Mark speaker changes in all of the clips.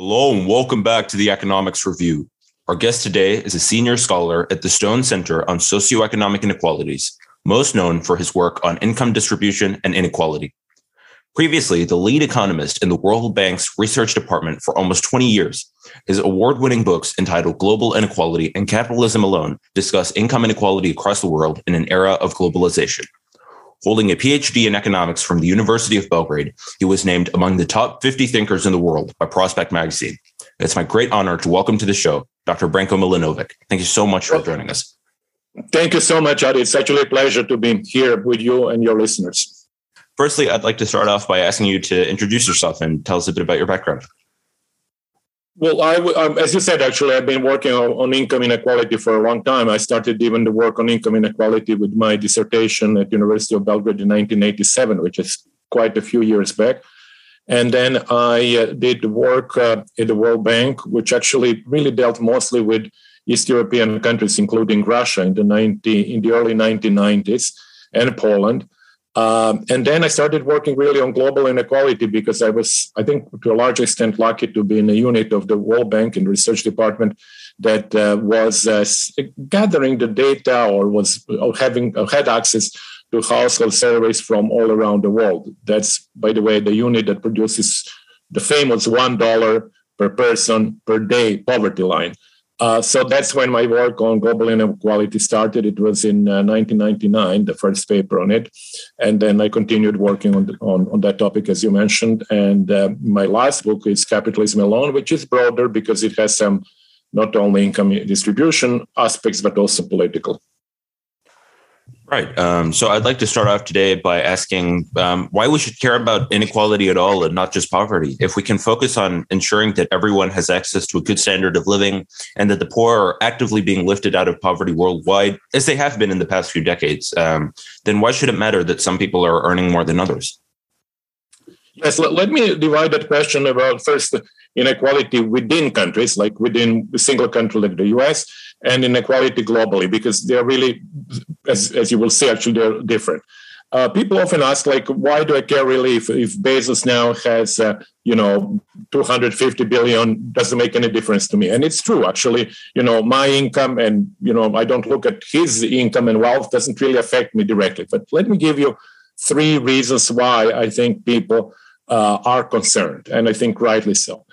Speaker 1: Hello and welcome back to the Economics Review. Our guest today is a senior scholar at the Stone Center on Socioeconomic Inequalities, most known for his work on income distribution and inequality. Previously, the lead economist in the World Bank's research department for almost 20 years, his award winning books entitled Global Inequality and Capitalism Alone discuss income inequality across the world in an era of globalization. Holding a PhD in economics from the University of Belgrade, he was named among the top 50 thinkers in the world by Prospect Magazine. It's my great honor to welcome to the show Dr. Branko Milanovic. Thank you so much for joining us.
Speaker 2: Thank you so much, Adi. It's actually a pleasure to be here with you and your listeners.
Speaker 1: Firstly, I'd like to start off by asking you to introduce yourself and tell us a bit about your background.
Speaker 2: Well, I, um, as you said, actually, I've been working on, on, income inequality for a long time. I started even the work on income inequality with my dissertation at University of Belgrade in 1987, which is quite a few years back. And then I uh, did work uh, at the World Bank, which actually really dealt mostly with East European countries, including Russia in the 90, in the early 1990s, and Poland. Um, and then I started working really on global inequality because I was, I think, to a large extent, lucky to be in a unit of the World Bank and research department that uh, was uh, gathering the data or was or having or had access to household surveys from all around the world. That's, by the way, the unit that produces the famous one dollar per person per day poverty line. Uh, so that's when my work on global inequality started. It was in uh, 1999, the first paper on it, and then I continued working on the, on, on that topic as you mentioned. And uh, my last book is Capitalism Alone, which is broader because it has some not only income distribution aspects but also political.
Speaker 1: Right. Um, so I'd like to start off today by asking um, why we should care about inequality at all and not just poverty. If we can focus on ensuring that everyone has access to a good standard of living and that the poor are actively being lifted out of poverty worldwide, as they have been in the past few decades, um, then why should it matter that some people are earning more than others?
Speaker 2: Yes, let, me divide that question about first inequality within countries, like within a single country like the US, and inequality globally, because they're really, as, as you will see, actually they're different. Uh, people often ask, like, why do I care really if, if Bezos now has, uh, you know, 250 billion? Doesn't make any difference to me. And it's true, actually. You know, my income and, you know, I don't look at his income and wealth doesn't really affect me directly. But let me give you three reasons why I think people uh, are concerned, and I think rightly so.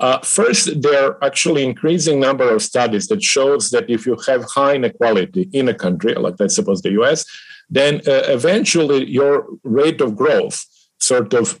Speaker 2: Uh, first, there are actually increasing number of studies that shows that if you have high inequality in a country, like let's suppose the US, then uh, eventually your rate of growth sort of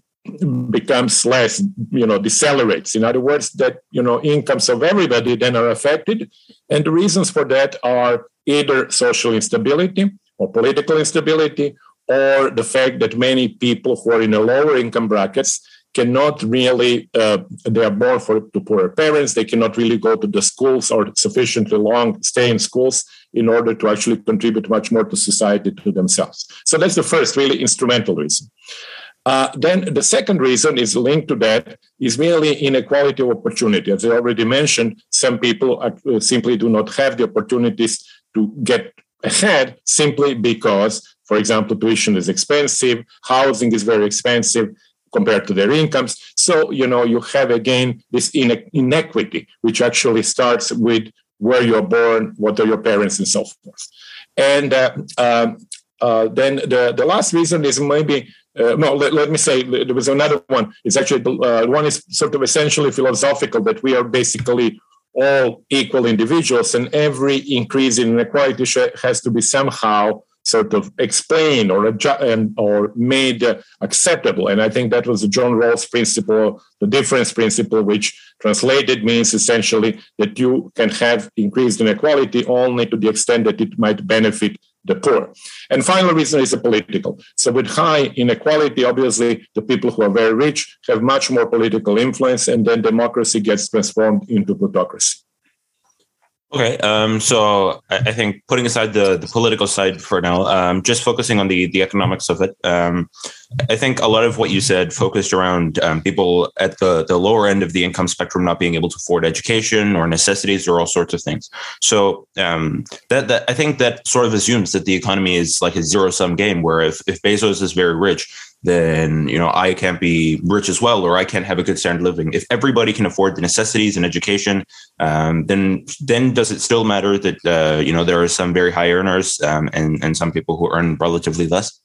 Speaker 2: becomes less, you know, decelerates. In other words, that you know incomes of everybody then are affected, and the reasons for that are either social instability or political instability or the fact that many people who are in the lower income brackets cannot really uh, they are born for to poorer parents. They cannot really go to the schools or sufficiently long stay in schools in order to actually contribute much more to society to themselves. So that's the first really instrumental reason. Uh, then the second reason is linked to that is merely inequality of opportunity. As i already mentioned some people uh, simply do not have the opportunities to get ahead simply because for example, tuition is expensive, housing is very expensive compared to their incomes. So, you know, you have again this inequity, which actually starts with where you're born, what are your parents, and so forth. And uh, um, uh, then the, the last reason is maybe, uh, no, let, let, me say there was another one. It's actually, uh, one is sort of essentially philosophical that we are basically all equal individuals, and every increase in inequality has to be somehow sort of explained or adju- or made acceptable. And I think that was the John Rawls principle, the difference principle, which translated means essentially that you can have increased inequality only to the extent that it might benefit the poor. And final reason is a political. So with high inequality, obviously the people who are very rich have much more political influence, and then democracy gets transformed into plutocracy.
Speaker 1: Okay, um, so I, I, think putting aside the, the political side for now, um, just focusing on the the economics of it. Um, I think a lot of what you said focused around um, people at the the lower end of the income spectrum not being able to afford education or necessities or all sorts of things. So um, that that I think that sort of assumes that the economy is like a zero sum game, where if if Bezos is very rich, then you know I can't be rich as well, or I can't have a good standard living. If everybody can afford the necessities and education, um, then then does it still matter that uh, you know there are some very high earners um, and and some people who earn relatively less?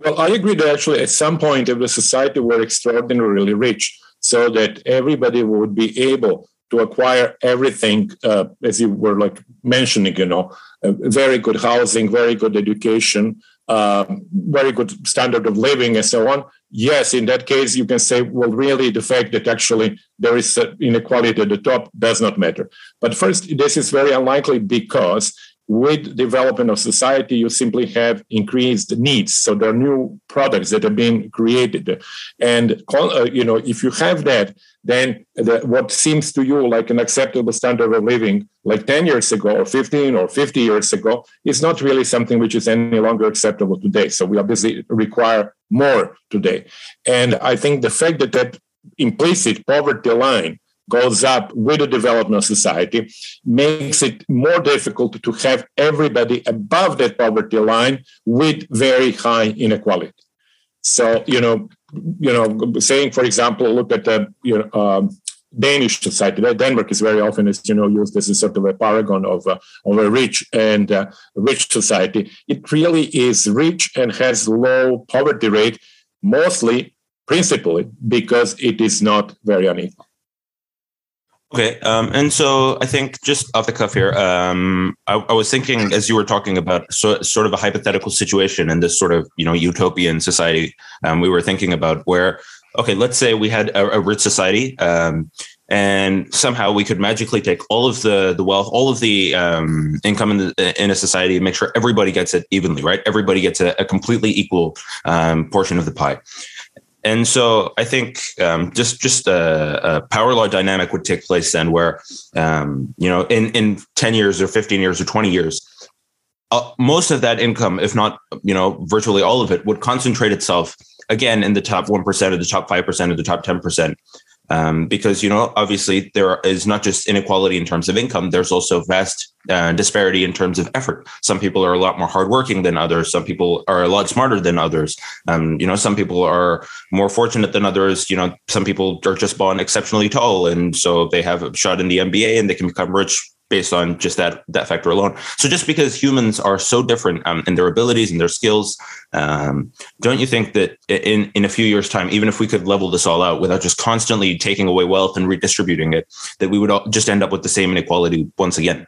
Speaker 2: Well, I agree that actually at some point if the society were extraordinarily rich, so that everybody would be able to acquire everything, uh, as you were like mentioning, you know, uh, very good housing, very good education, uh, very good standard of living, and so on. Yes, in that case, you can say, well, really, the fact that actually there is inequality at the top does not matter. But first, this is very unlikely because with development of society, you simply have increased needs. So there are new products that are being created, and uh, you know if you have that, then the, what seems to you like an acceptable standard of living, like ten years ago, or fifteen, or fifty years ago, is not really something which is any longer acceptable today. So we obviously require more today, and I think the fact that that implicit poverty line goes up with the development of society makes it more difficult to have everybody above that poverty line with very high inequality so you know you know saying for example look at the you know um, Danish society. Denmark is very often, as you know, used as a sort of a paragon of, uh, of a rich and uh, rich society. It really is rich and has low poverty rate, mostly, principally, because it is not very unequal.
Speaker 1: Okay, um, and so I think just off the cuff here, um, I, I, was thinking as you were talking about so, sort of a hypothetical situation in this sort of you know utopian society. Um, we were thinking about where, okay, let's say we had a, a rich society, um, and somehow we could magically take all of the the wealth, all of the um, income in, the, in a society, and make sure everybody gets it evenly, right? Everybody gets a, a completely equal um, portion of the pie and so I think um, just just a, a, power law dynamic would take place then, where um, you know in in ten years or fifteen years or twenty years, uh, most of that income, if not you know virtually all of it, would concentrate itself again in the top one percent or the top five percent or the top ten percent um, because you know obviously there is not just inequality in terms of income there's also vast uh, disparity in terms of effort. Some people are a lot more hardworking than others. Some people are a lot smarter than others. Um, you know some people are more fortunate than others. You know some people are just born exceptionally tall and so they have a shot in the nba and they can become rich based on just that that factor alone. So just because humans are so different um, in their abilities and their skills, um, don't you think that in in a few years' time, even if we could level this all out without just constantly taking away wealth and redistributing it, that we would just end up with the same inequality once again?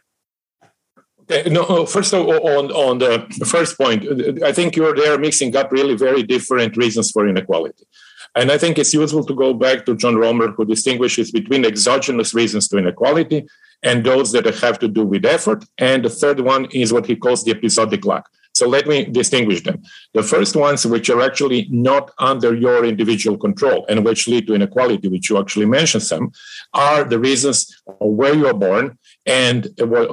Speaker 2: Okay, no, first of all, on, on the first point, I think you're there mixing up really very different reasons for inequality. And I think it's useful to go back to John Roemer, who distinguishes between exogenous reasons to inequality and those that have to do with effort. And the third one is what he calls the episodic luck. So let me distinguish them. The first ones, which are actually not under your individual control and which lead to inequality, which you actually mentioned some, are the reasons where you are born and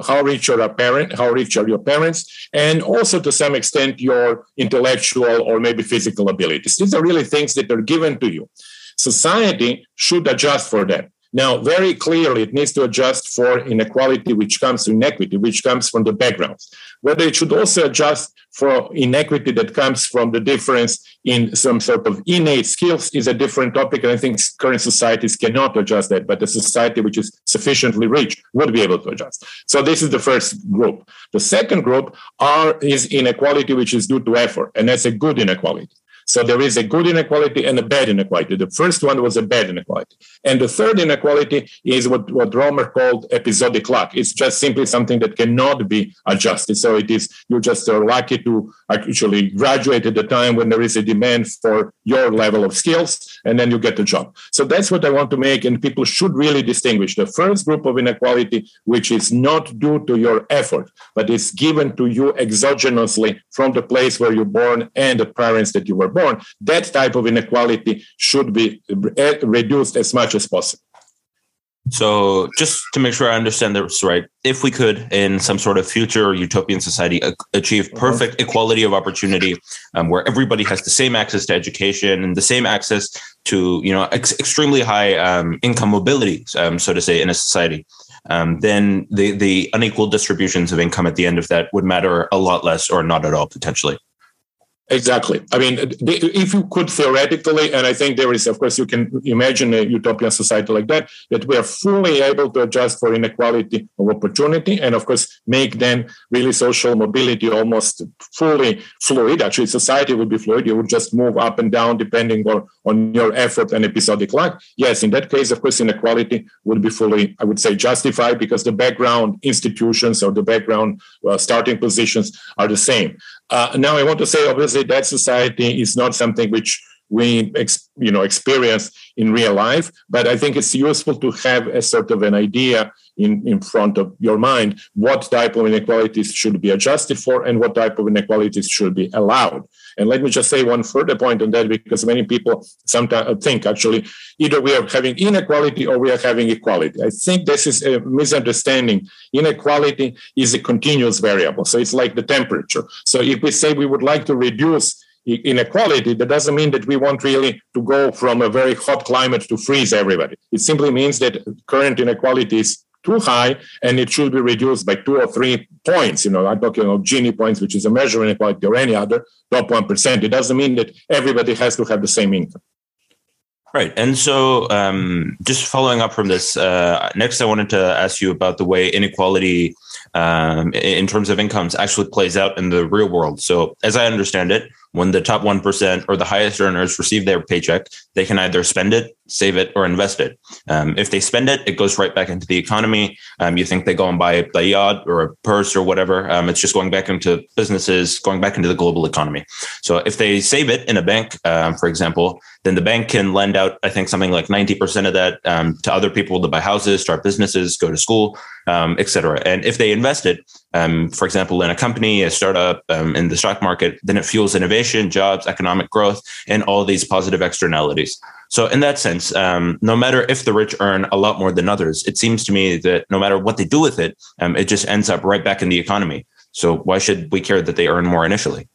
Speaker 2: how rich are your parent, how rich are your parents, and also to some extent your intellectual or maybe physical abilities. These are really things that are given to you. Society should adjust for them. Now, very clearly, it needs to adjust for inequality, which comes from inequity, which comes from the backgrounds. Whether it should also adjust for inequity that comes from the difference in some sort of innate skills is a different topic. And I think current societies cannot adjust that, but a society which is sufficiently rich would be able to adjust. So this is the first group. The second group are is inequality, which is due to effort, and that's a good inequality. So there is a good inequality and a bad inequality. The first one was a bad inequality. And the third inequality is what, what Roemer called episodic luck. It's just simply something that cannot be adjusted. So it is, you just are lucky to actually graduate at the time when there is a demand for your level of skills, and then you get the job. So that's what I want to make. And people should really distinguish the first group of inequality, which is not due to your effort, but is given to you exogenously from the place where you're born and the parents that you were born, that type of inequality should be reduced as much as possible.
Speaker 1: So, just to make sure I understand this right, if we could, in some sort of future utopian society, achieve uh-huh. perfect equality of opportunity, um, where everybody has the same access to education and the same access to, you know, ex- extremely high um, income mobility, um, so to say, in a society, um, then the the unequal distributions of income at the end of that would matter a lot less, or not at all, potentially.
Speaker 2: Exactly. I mean, if you could theoretically, and I think there is, of course, you can imagine a utopian society like that, that we are fully able to adjust for inequality of opportunity and, of course, make then really social mobility almost fully fluid. Actually, society would be fluid. You would just move up and down depending on, on your effort and episodic luck. Yes, in that case, of course, inequality would be fully, I would say, justified because the background institutions or the background uh, starting positions are the same. Uh, now, I want to say, obviously, that society is not something which we ex, you know experience in real life but i think it's useful to have a sort of an idea in, in front of your mind what type of inequalities should be adjusted for and what type of inequalities should be allowed and let me just say one further point on that because many people sometimes think actually either we are having inequality or we are having equality. I think this is a misunderstanding. Inequality is a continuous variable. So it's like the temperature. So if we say we would like to reduce inequality, that doesn't mean that we want really to go from a very hot climate to freeze everybody. It simply means that current inequality is too high and it should be reduced by two or three points. You know, I'm talking of Gini points, which is a measure of inequality or any other top 1%. It doesn't mean that everybody has to have the same income.
Speaker 1: Right. And so, um, just following up from this, uh, next I wanted to ask you about the way inequality um, in terms of incomes actually plays out in the real world. So, as I understand it, when the top 1% or the highest earners receive their paycheck, they can either spend it, save it, or invest it. Um, if they spend it, it goes right back into the economy. Um, you think they go and buy a yacht or a purse or whatever. Um, it's just going back into businesses, going back into the global economy. So if they save it in a bank, um, for example, then the bank can lend out, I think, something like 90% of that um, to other people to buy houses, start businesses, go to school, um, et cetera. And if they invest it, for example, in a company, a startup, in the stock market, then it fuels innovation, jobs, economic growth, and all these positive externalities. So, in that sense, um, no matter if the rich earn a lot more than others, it seems to me that no matter what they do with it, um, it just ends up right back in the economy. So, why should we care that they earn more initially?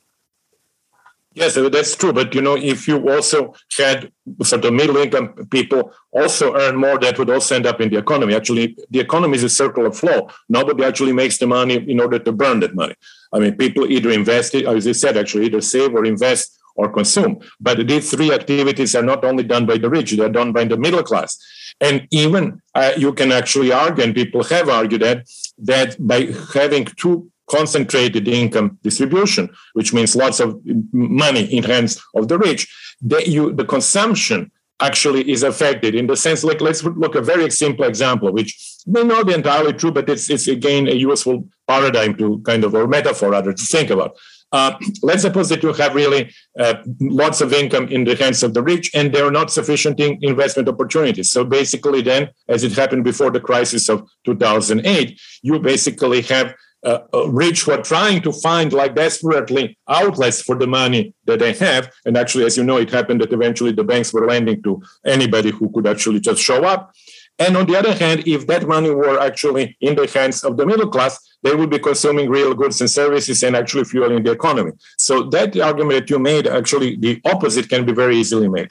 Speaker 2: Yes, that's true. But you know, if you also had sort of middle income people also earn more, that would also end up in the economy. Actually, the economy is a circle of flow. Nobody actually makes the money in order to burn that money. I mean, people either invest it, as I said, actually either save or invest or consume. But these three activities are not only done by the rich; they're done by the middle class. And even uh, you can actually argue, and people have argued that that by having two concentrated income distribution, which means lots of money in hands of the rich, the, you, the consumption actually is affected in the sense like let's look a very simple example which may not be entirely true but it's, it's again a useful paradigm to kind of or metaphor rather to think about uh, let's suppose that you have really uh, lots of income in the hands of the rich and there are not sufficient in investment opportunities. So basically then as it happened before the crisis of 2008 you basically have uh, uh, rich who are trying to find like desperately outlets for the money that they have. And actually as you know it happened that eventually the banks were lending to anybody who could actually just show up and on the other hand if that money were actually in the hands of the middle class they would be consuming real goods and services and actually fueling the economy. So that argument that you made actually the opposite can be very easily made.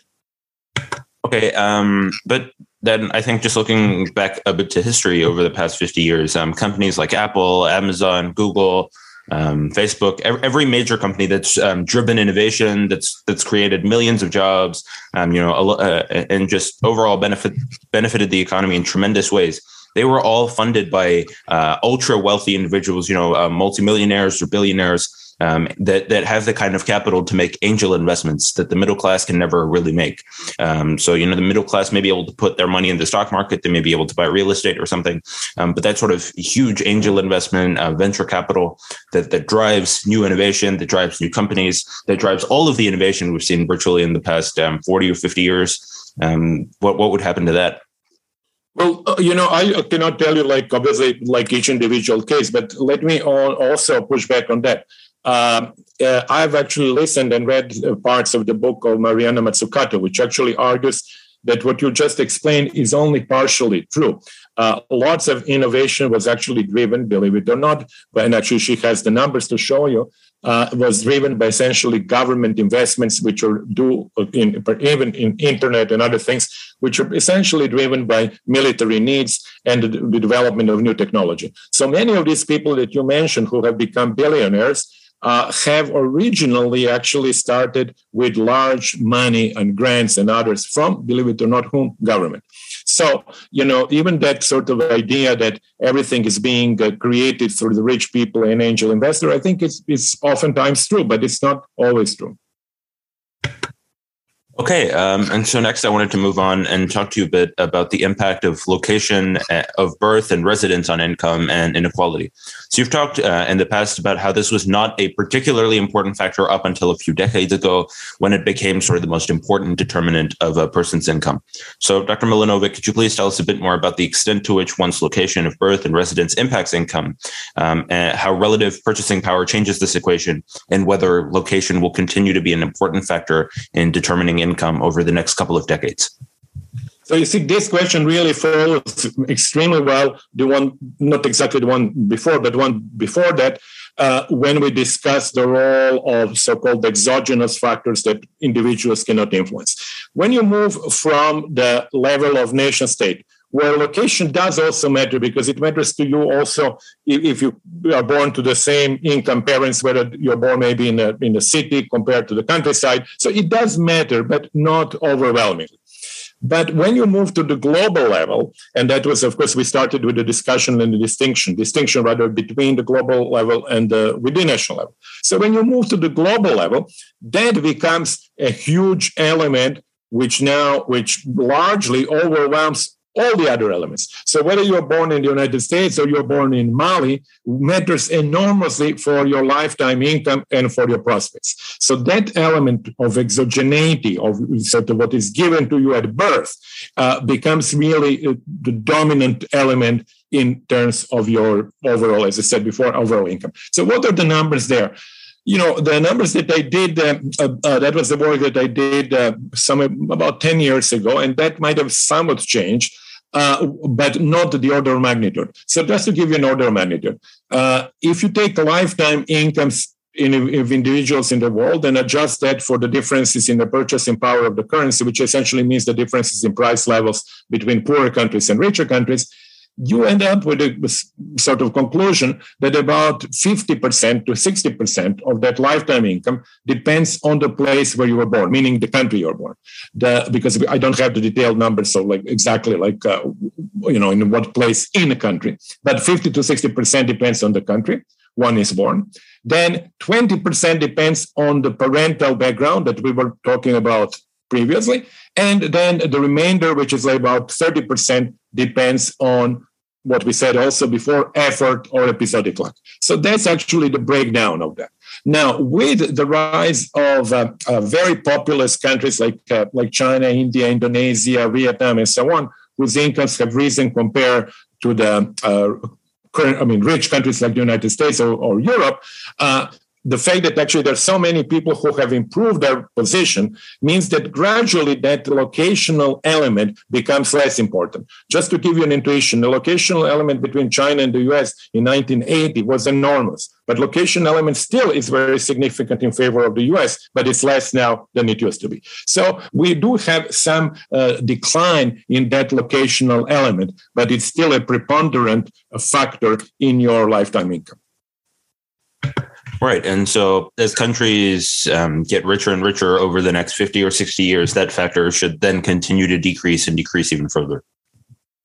Speaker 1: Okay um, but then I think just looking back a bit to history over the past 50 years, um, companies like Apple, Amazon, Google, um, Facebook, every, major company that's um, driven innovation, that's that's created millions of jobs, um, you know, uh, and just overall benefit benefited the economy in tremendous ways. They were all funded by uh, ultra wealthy individuals, you know, uh, multimillionaires or billionaires um, that that have the kind of capital to make angel investments that the middle class can never really make. Um, so you know the middle class may be able to put their money in the stock market, they may be able to buy real estate or something, um, but that sort of huge angel investment, uh, venture capital that that drives new innovation, that drives new companies, that drives all of the innovation we've seen virtually in the past um, forty or fifty years. Um, what what would happen to that?
Speaker 2: Well, uh, you know, I cannot tell you like obviously like each individual case, but let me also push back on that. Um, uh, I've actually listened and read parts of the book of Mariana Mazzucato, which actually argues that what you just explained is only partially true. Uh, lots of innovation was actually driven, believe it or not, and actually she has the numbers to show you, uh, was driven by essentially government investments, which are due in, even in internet and other things, which are essentially driven by military needs and the development of new technology. So many of these people that you mentioned who have become billionaires uh, have originally actually started with large money and grants and others from, believe it or not, whom government. So, you know, even that sort of idea that everything is being uh, created through the rich people and angel investor, I think it's, it's oftentimes true, but it's not always true.
Speaker 1: Okay, um, and so next I wanted to move on and talk to you a bit about the impact of location uh, of birth and residence on income and inequality. So you've talked uh, in the past about how this was not a particularly important factor up until a few decades ago when it became sort of the most important determinant of a person's income. So Dr. Milanovic, could you please tell us a bit more about the extent to which one's location of birth and residence impacts income, um, and how relative purchasing power changes this equation, and whether location will continue to be an important factor in determining income income over the next couple of decades?
Speaker 2: So you see, this question really follows extremely well the one, not exactly the one before, but one before that, uh, when we discuss the role of so-called exogenous factors that individuals cannot influence. When you move from the level of nation state, where location does also matter because it matters to you also if you are born to the same income parents, whether you're born maybe in a, in a city compared to the countryside. So it does matter, but not overwhelmingly. But when you move to the global level, and that was, of course, we started with the discussion and the distinction, distinction rather between the global level and the within national level. So when you move to the global level, that becomes a huge element which now, which largely overwhelms all the other elements. So whether you're born in the United States or you're born in Mali matters enormously for your lifetime income and for your prospects. So that element of exogeneity, of sort of what is given to you at birth, uh, becomes really uh, the dominant element in terms of your overall, as I said before, overall income. So what are the numbers there? You know the numbers that i did uh, uh, that was the work that i did uh, some about 10 years ago and that might have somewhat changed uh, but not the order of magnitude. So just to give you an order of magnitude uh, if you take lifetime incomes in, of individuals in the world and adjust that for the differences in the purchasing power of the currency which essentially means the differences in price levels between poorer countries and richer countries you end up with a sort of conclusion that about 50% to 60% of that lifetime income depends on the place where you were born, meaning the country you're born. The, because I don't have the detailed numbers, so like exactly like, uh, you know, in what place in the country. But 50 to 60% depends on the country one is born. Then 20% depends on the parental background that we were talking about previously. And then the remainder, which is about 30%, depends on what we said also before effort or episodic luck. So that's actually the breakdown of that. Now, with the rise of uh, uh, very populous countries like, uh, like China, India, Indonesia, Vietnam, and so on, whose incomes have risen compared to the uh, current, I mean, rich countries like the United States or, or Europe, uh, the fact that actually there's so many people who have improved their position means that gradually that locational element becomes less important. Just to give you an intuition, the locational element between China and the US in 1980 was enormous, but location element still is very significant in favor of the US, but it's less now than it used to be. So we do have some uh, decline in that locational element, but it's still a preponderant factor in your lifetime income.
Speaker 1: Right. And so as countries um, get richer and richer over the next 50 or 60 years, that factor should then continue to decrease and decrease even further.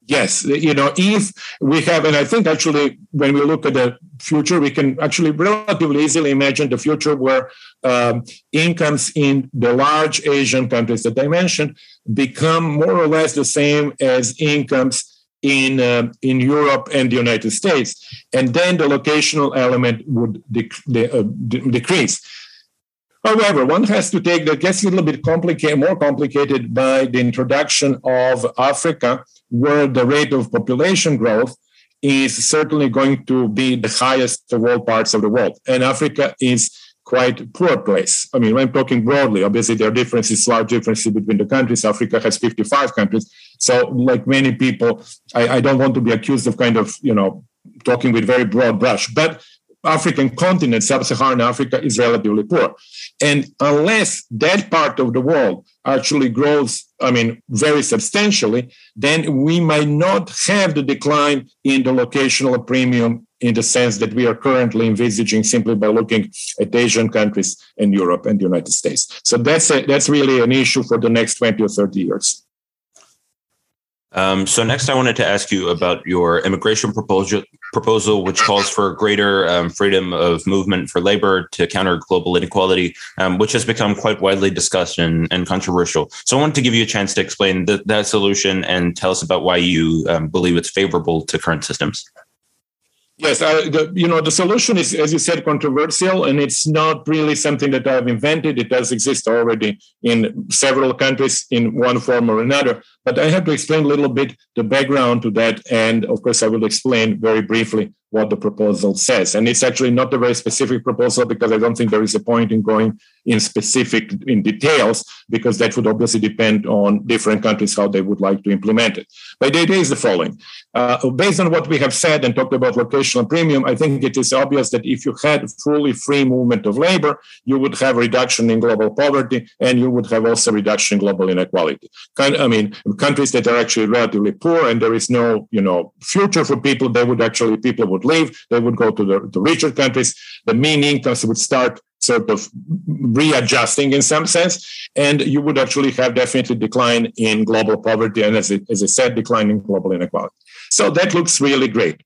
Speaker 2: Yes, you know, if we have, and I think actually when we look at the future, we can actually relatively easily imagine the future where um, incomes in the large Asian countries that I mentioned become more or less the same as incomes in uh, in Europe and the United States, and then the locational element would dec- de- uh, de- decrease. However, one has to take that gets a little bit complicated, more complicated by the introduction of Africa, where the rate of population growth is certainly going to be the highest of all parts of the world, and Africa is quite poor place. I mean, I'm talking broadly. Obviously, there are differences, large differences between the countries. Africa has 55 countries. So, like many people, I, I don't want to be accused of kind of, you know, talking with very broad brush. But African continent, sub-Saharan Africa, is relatively poor. And unless that part of the world actually grows, I mean, very substantially, then we might not have the decline in the locational premium in the sense that we are currently envisaging simply by looking at Asian countries and Europe and the United States. So that's a, that's really an issue for the next 20 or 30 years.
Speaker 1: Um, so next, I wanted to ask you about your immigration proposal, proposal which calls for greater um, freedom of movement for labor to counter global inequality, um, which has become quite widely discussed and, and, controversial. So I wanted to give you a chance to explain that solution and tell us about why you um, believe it's favorable to current systems.
Speaker 2: Yes, uh, the, you know the solution is, as you said, controversial, and it's not really something that I've invented. It does exist already in several countries in one form or another. But I have to explain a little bit the background to that, and of course, I will explain very briefly what the proposal says. And it's actually not a very specific proposal because I don't think there is a point in going in specific in details because that would obviously depend on different countries how they would like to implement it. But the idea is the following: uh, based on what we have said and talked about locational premium, I think it is obvious that if you had fully free movement of labor, you would have reduction in global poverty and you would have also reduction in global inequality. I mean, countries that are actually relatively poor and there is no, you know, future for people, they would actually people would leave, they would go to the, the richer countries, the mean incomes would start sort of readjusting in some sense, and you would actually have definitely decline in global poverty and, as, it, as I said, decline in global inequality. So that looks really great.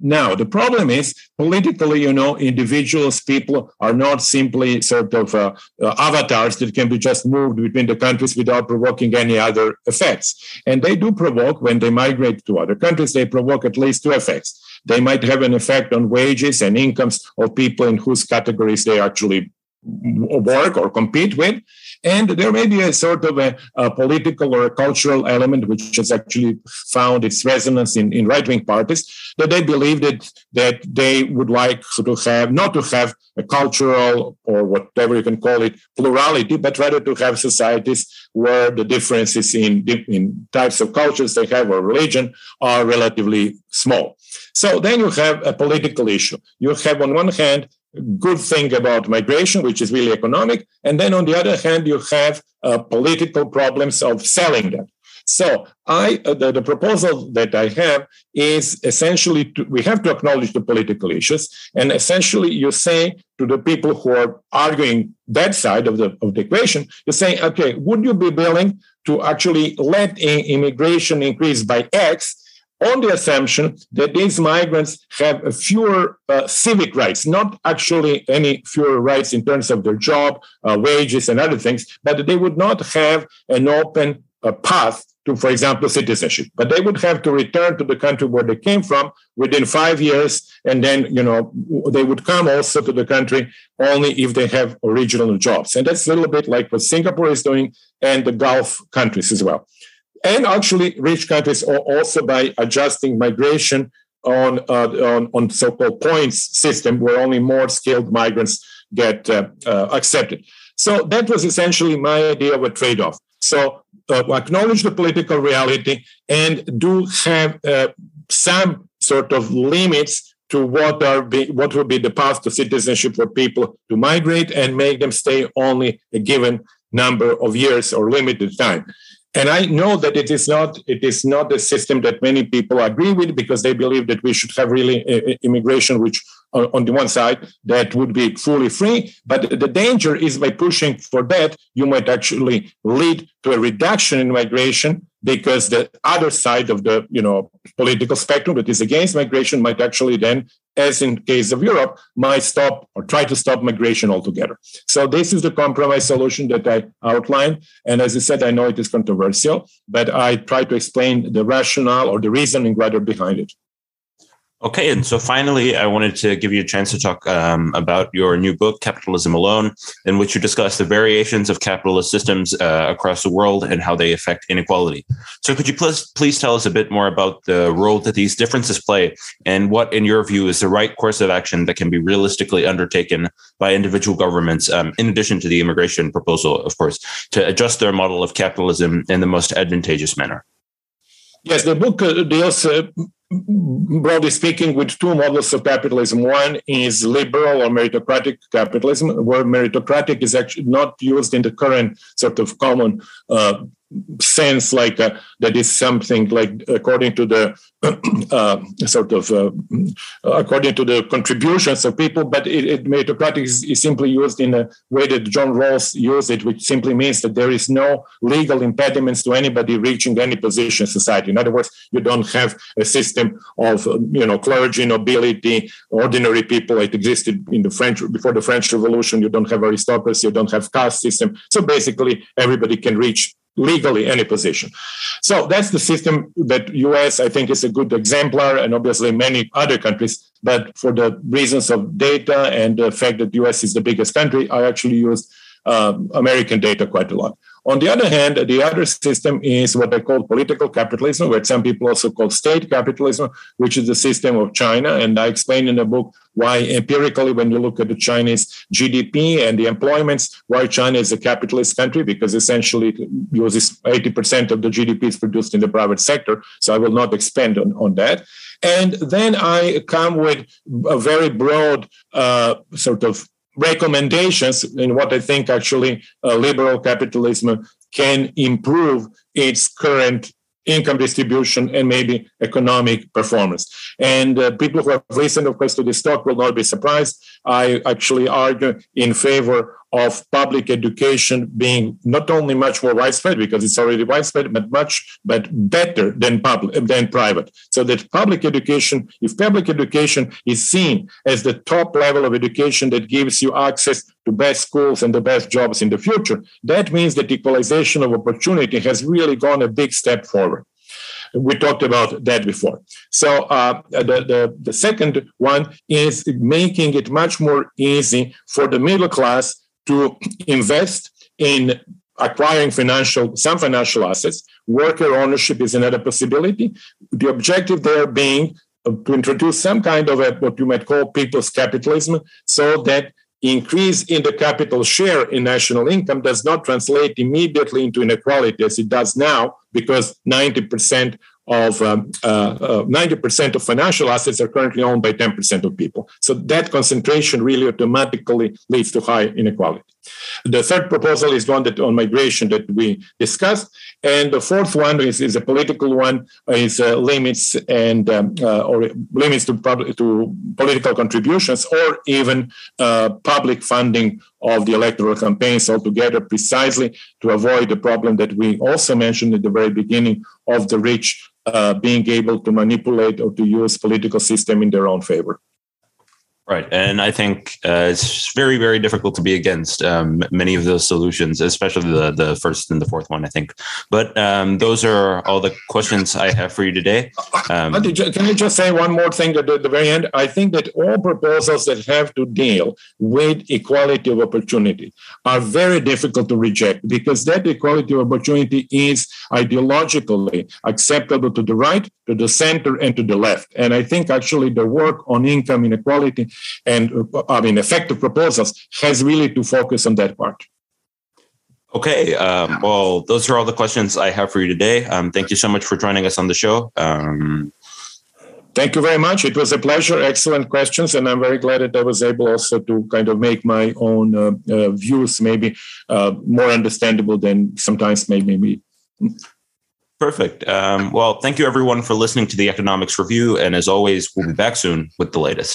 Speaker 2: Now, the problem is politically, you know, individuals, people are not simply sort of uh, uh, avatars that can be just moved between the countries without provoking any other effects. And they do provoke, when they migrate to other countries, they provoke at least two effects. They might have an effect on wages and incomes of people in whose categories they actually work or compete with. And there may be a sort of a, a, political or a cultural element which has actually found its resonance in, in right wing parties that they believe that, that they would like to have, not to have a cultural or whatever you can call it, plurality, but rather to have societies where the differences in, in types of cultures they have or religion are relatively small. So then you have a political issue. You have, on one hand, good thing about migration, which is really economic. And then on the other hand, you have uh, political problems of selling that. So I, uh, the, the, proposal that I have is essentially to, we have to acknowledge the political issues, and essentially you say to the people who are arguing that side of the of the equation, you say, okay, would you be willing to actually let immigration increase by X on the assumption that these migrants have fewer uh, civic rights, not actually any fewer rights in terms of their job, uh, wages, and other things, but they would not have an open uh, path to, for example, citizenship. But they would have to return to the country where they came from within five years, and then you know they would come also to the country only if they have original jobs. And that's a little bit like what Singapore is doing, and the Gulf countries as well and actually rich countries also by adjusting migration on, uh, on, on so-called points system where only more skilled migrants get uh, uh, accepted. So that was essentially my idea of a trade-off. So uh, acknowledge the political reality and do have uh, some sort of limits to what are be, what will be the path to citizenship for people to migrate and make them stay only a given number of years or limited time and I know that it is not it is not a system that many people agree with because they believe that we should have really uh, immigration, which uh, on the one side that would be fully free. But the danger is by pushing for that, you might actually lead to a reduction in migration because the other side of the you know political spectrum that is against migration might actually then as in case of europe might stop or try to stop migration altogether. So this is the compromise solution that i outlined. And as i said i know it is controversial but i try to explain the rationale or the reasoning rather behind it
Speaker 1: Okay, and so finally, I wanted to give you a chance to talk um, about your new book, Capitalism Alone, in which you discuss the variations of capitalist systems uh, across the world and how they affect inequality. So, could you please please tell us a bit more about the role that these differences play, and what, in your view, is the right course of action that can be realistically undertaken by individual governments, um, in addition to the immigration proposal, of course, to adjust their model of capitalism in the most advantageous manner?
Speaker 2: Yes, the book uh, deals uh, broadly speaking, with two models of capitalism. One is liberal or meritocratic capitalism, where meritocratic is actually not used in the current sort of common uh, sense like uh, that is something like according to the uh, sort of uh, according to the contributions of people but it, it meritocratic is, is, simply used in a way that john rawls used it which simply means that there is no legal impediments to anybody reaching any position in society. In other words you don't have a system of you know clergy nobility ordinary people. It existed in the french before the french revolution. You don't have aristocracy. You don't have caste system. So basically everybody can reach legally any position. So that's the system that US I think is a good exemplar and obviously many other countries but for the reasons of data and the fact that US is the biggest country I actually use uh, American data quite a lot. On the other hand, the other system is what I call political capitalism, which some people also call state capitalism, which is the system of China. And I explain in the book why empirically, when you look at the Chinese GDP and the employments, why China is a capitalist country, because essentially it uses 80% of the GDP is produced in the private sector. So I will not expand on, on that. And then I come with a very broad uh, sort of recommendations in what I think actually uh, liberal capitalism can improve its current income distribution and maybe economic performance. And uh, people who have listened, of course, to this talk will not be surprised. I actually argue in favor of public education being not only much more widespread because it's already widespread, but much but better than public than private. So that public education, if public education is seen as the top level of education that gives you access to best schools and the best jobs in the future, that means that equalization of opportunity has really gone a big step forward we talked about that before. So uh, the, the, the second one is making it much more easy for the middle class to invest in acquiring financial some financial assets. Worker ownership is another possibility. The objective there being to introduce some kind of a, what you might call people's capitalism so that increase in the capital share in national income does not translate immediately into inequality as it does now because 90% of um, uh, uh, 90% of financial assets are currently owned by 10% of people. So that concentration really automatically leads to high inequality. The third proposal is one that on migration that we discussed, and the fourth one is, is a political one, is uh, limits and um, uh, or limits to, to political contributions or even uh, public funding of the electoral campaigns altogether, precisely to avoid the problem that we also mentioned at the very beginning of the rich uh, being able to manipulate or to use political system in their own favor.
Speaker 1: Right, and I think uh, it's very, very difficult to be against um, many of those solutions, especially the the first and the fourth one. I think, but um, those are all the questions I have for you today. Um,
Speaker 2: can I just say one more thing at the very end? I think that all proposals that have to deal with equality of opportunity are very difficult to reject because that equality of opportunity is ideologically acceptable to the right, to the center, and to the left. And I think actually the work on income inequality and I mean effective proposals has really to focus on that part.
Speaker 1: Okay. Um, well, those are all the questions I have for you today. Um, thank you so much for joining us on the show. Um,
Speaker 2: thank you very much. It was a pleasure. Excellent questions, and I'm very glad that I was able also to kind of make my own uh, uh, views maybe uh, more understandable than sometimes maybe.
Speaker 1: Perfect. Um, well, thank you everyone for listening to the Economics Review, and as always, we'll be back soon with the latest.